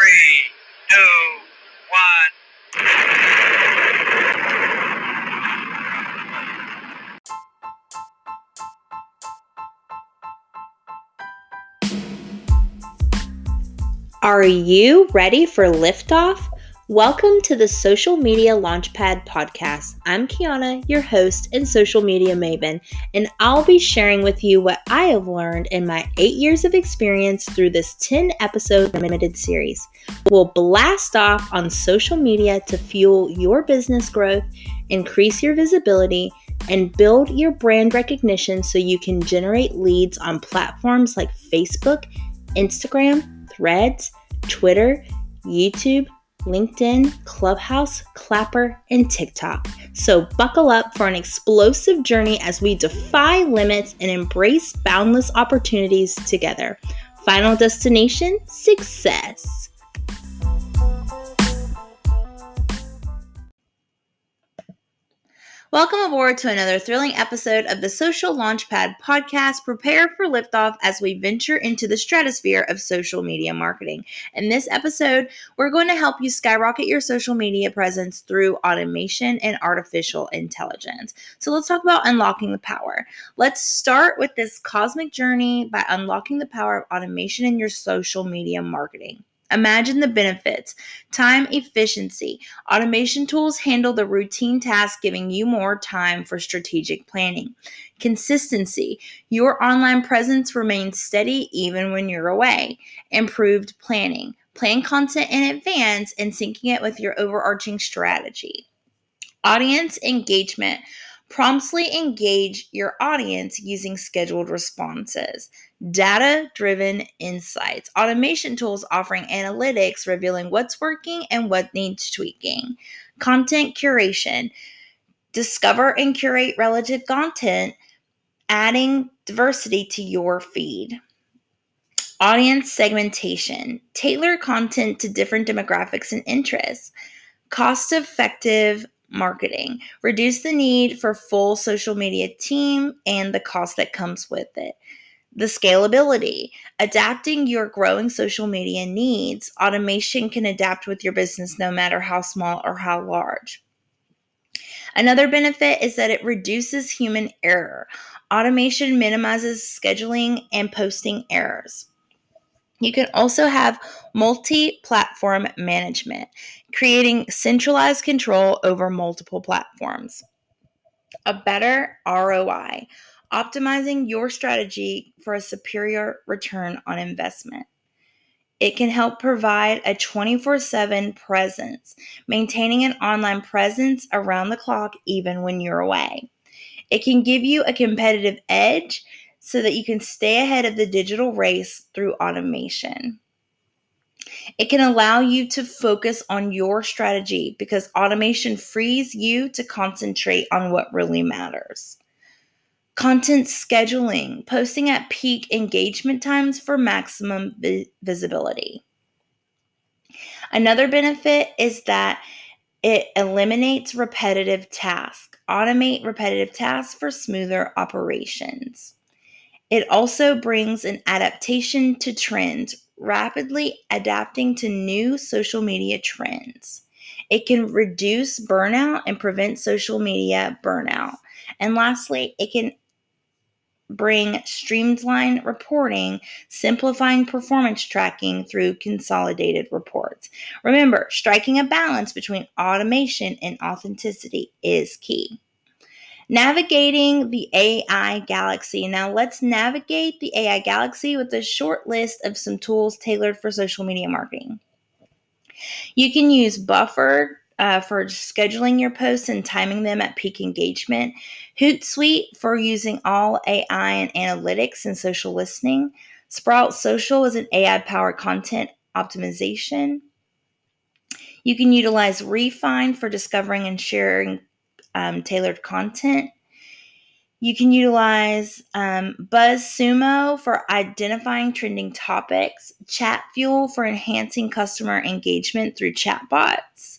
three, two, one. Are you ready for liftoff? Welcome to the Social Media Launchpad podcast. I'm Kiana, your host and social media maven, and I'll be sharing with you what I have learned in my eight years of experience through this 10 episode limited series. We'll blast off on social media to fuel your business growth, increase your visibility, and build your brand recognition so you can generate leads on platforms like Facebook, Instagram, Threads, Twitter, YouTube, LinkedIn, Clubhouse, Clapper, and TikTok. So buckle up for an explosive journey as we defy limits and embrace boundless opportunities together. Final destination success. Welcome aboard to another thrilling episode of the Social Launchpad podcast. Prepare for liftoff as we venture into the stratosphere of social media marketing. In this episode, we're going to help you skyrocket your social media presence through automation and artificial intelligence. So let's talk about unlocking the power. Let's start with this cosmic journey by unlocking the power of automation in your social media marketing. Imagine the benefits time efficiency. Automation tools handle the routine tasks, giving you more time for strategic planning. Consistency. Your online presence remains steady even when you're away. Improved planning. Plan content in advance and syncing it with your overarching strategy. Audience engagement. Promptly engage your audience using scheduled responses. Data driven insights. Automation tools offering analytics revealing what's working and what needs tweaking. Content curation. Discover and curate relative content, adding diversity to your feed. Audience segmentation. Tailor content to different demographics and interests. Cost effective marketing. Reduce the need for full social media team and the cost that comes with it. The scalability, adapting your growing social media needs. Automation can adapt with your business no matter how small or how large. Another benefit is that it reduces human error. Automation minimizes scheduling and posting errors. You can also have multi platform management, creating centralized control over multiple platforms. A better ROI, optimizing your strategy for a superior return on investment. It can help provide a 24 7 presence, maintaining an online presence around the clock even when you're away. It can give you a competitive edge so that you can stay ahead of the digital race through automation. It can allow you to focus on your strategy because automation frees you to concentrate on what really matters. Content scheduling, posting at peak engagement times for maximum vi- visibility. Another benefit is that it eliminates repetitive tasks. Automate repetitive tasks for smoother operations. It also brings an adaptation to trends, rapidly adapting to new social media trends. It can reduce burnout and prevent social media burnout. And lastly, it can bring streamlined reporting, simplifying performance tracking through consolidated reports. Remember, striking a balance between automation and authenticity is key. Navigating the AI galaxy. Now, let's navigate the AI galaxy with a short list of some tools tailored for social media marketing. You can use Buffer uh, for scheduling your posts and timing them at peak engagement, Hootsuite for using all AI and analytics and social listening, Sprout Social is an AI powered content optimization. You can utilize Refind for discovering and sharing um, tailored content. You can utilize um, BuzzSumo for identifying trending topics, ChatFuel for enhancing customer engagement through chatbots,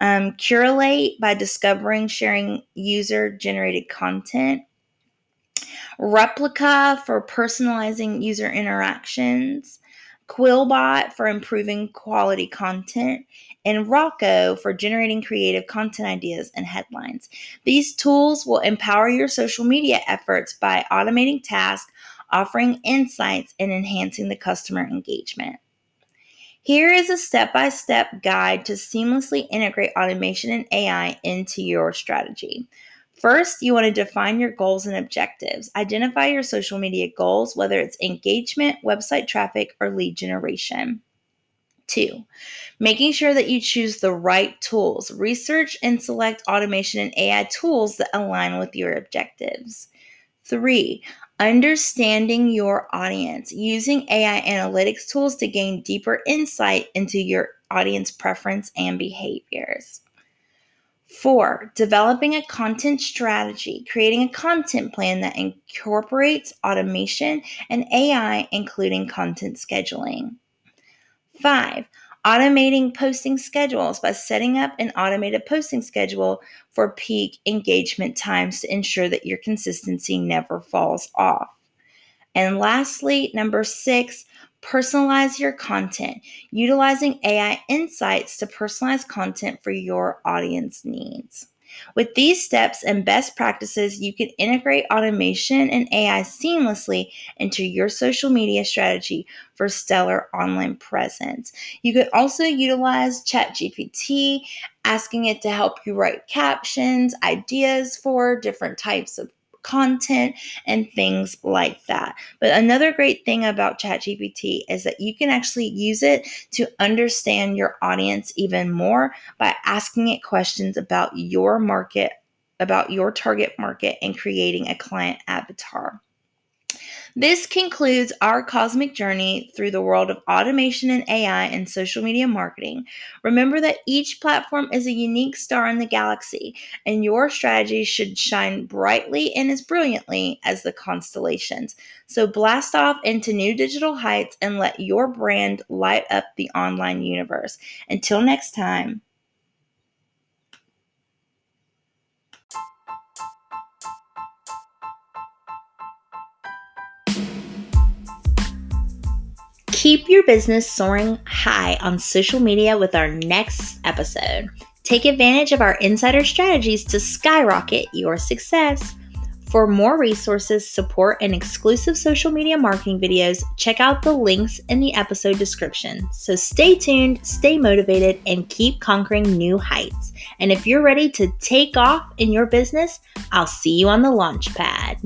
um, Curalate by discovering sharing user generated content, Replica for personalizing user interactions, Quillbot for improving quality content, and Rocco for generating creative content ideas and headlines. These tools will empower your social media efforts by automating tasks, offering insights, and enhancing the customer engagement. Here is a step by step guide to seamlessly integrate automation and AI into your strategy. First, you want to define your goals and objectives. Identify your social media goals, whether it's engagement, website traffic, or lead generation. Two, making sure that you choose the right tools. Research and select automation and AI tools that align with your objectives. Three, understanding your audience, using AI analytics tools to gain deeper insight into your audience preference and behaviors. Four, developing a content strategy, creating a content plan that incorporates automation and AI, including content scheduling. Five, automating posting schedules by setting up an automated posting schedule for peak engagement times to ensure that your consistency never falls off. And lastly, number six, personalize your content, utilizing AI insights to personalize content for your audience needs. With these steps and best practices, you can integrate automation and AI seamlessly into your social media strategy for stellar online presence. You can also utilize ChatGPT, asking it to help you write captions, ideas for different types of content and things like that. But another great thing about ChatGPT is that you can actually use it to understand your audience even more by asking it questions about your market, about your target market, and creating a client avatar. This concludes our cosmic journey through the world of automation and AI and social media marketing. Remember that each platform is a unique star in the galaxy, and your strategy should shine brightly and as brilliantly as the constellations. So blast off into new digital heights and let your brand light up the online universe. Until next time. Keep your business soaring high on social media with our next episode. Take advantage of our insider strategies to skyrocket your success. For more resources, support, and exclusive social media marketing videos, check out the links in the episode description. So stay tuned, stay motivated, and keep conquering new heights. And if you're ready to take off in your business, I'll see you on the launch pad.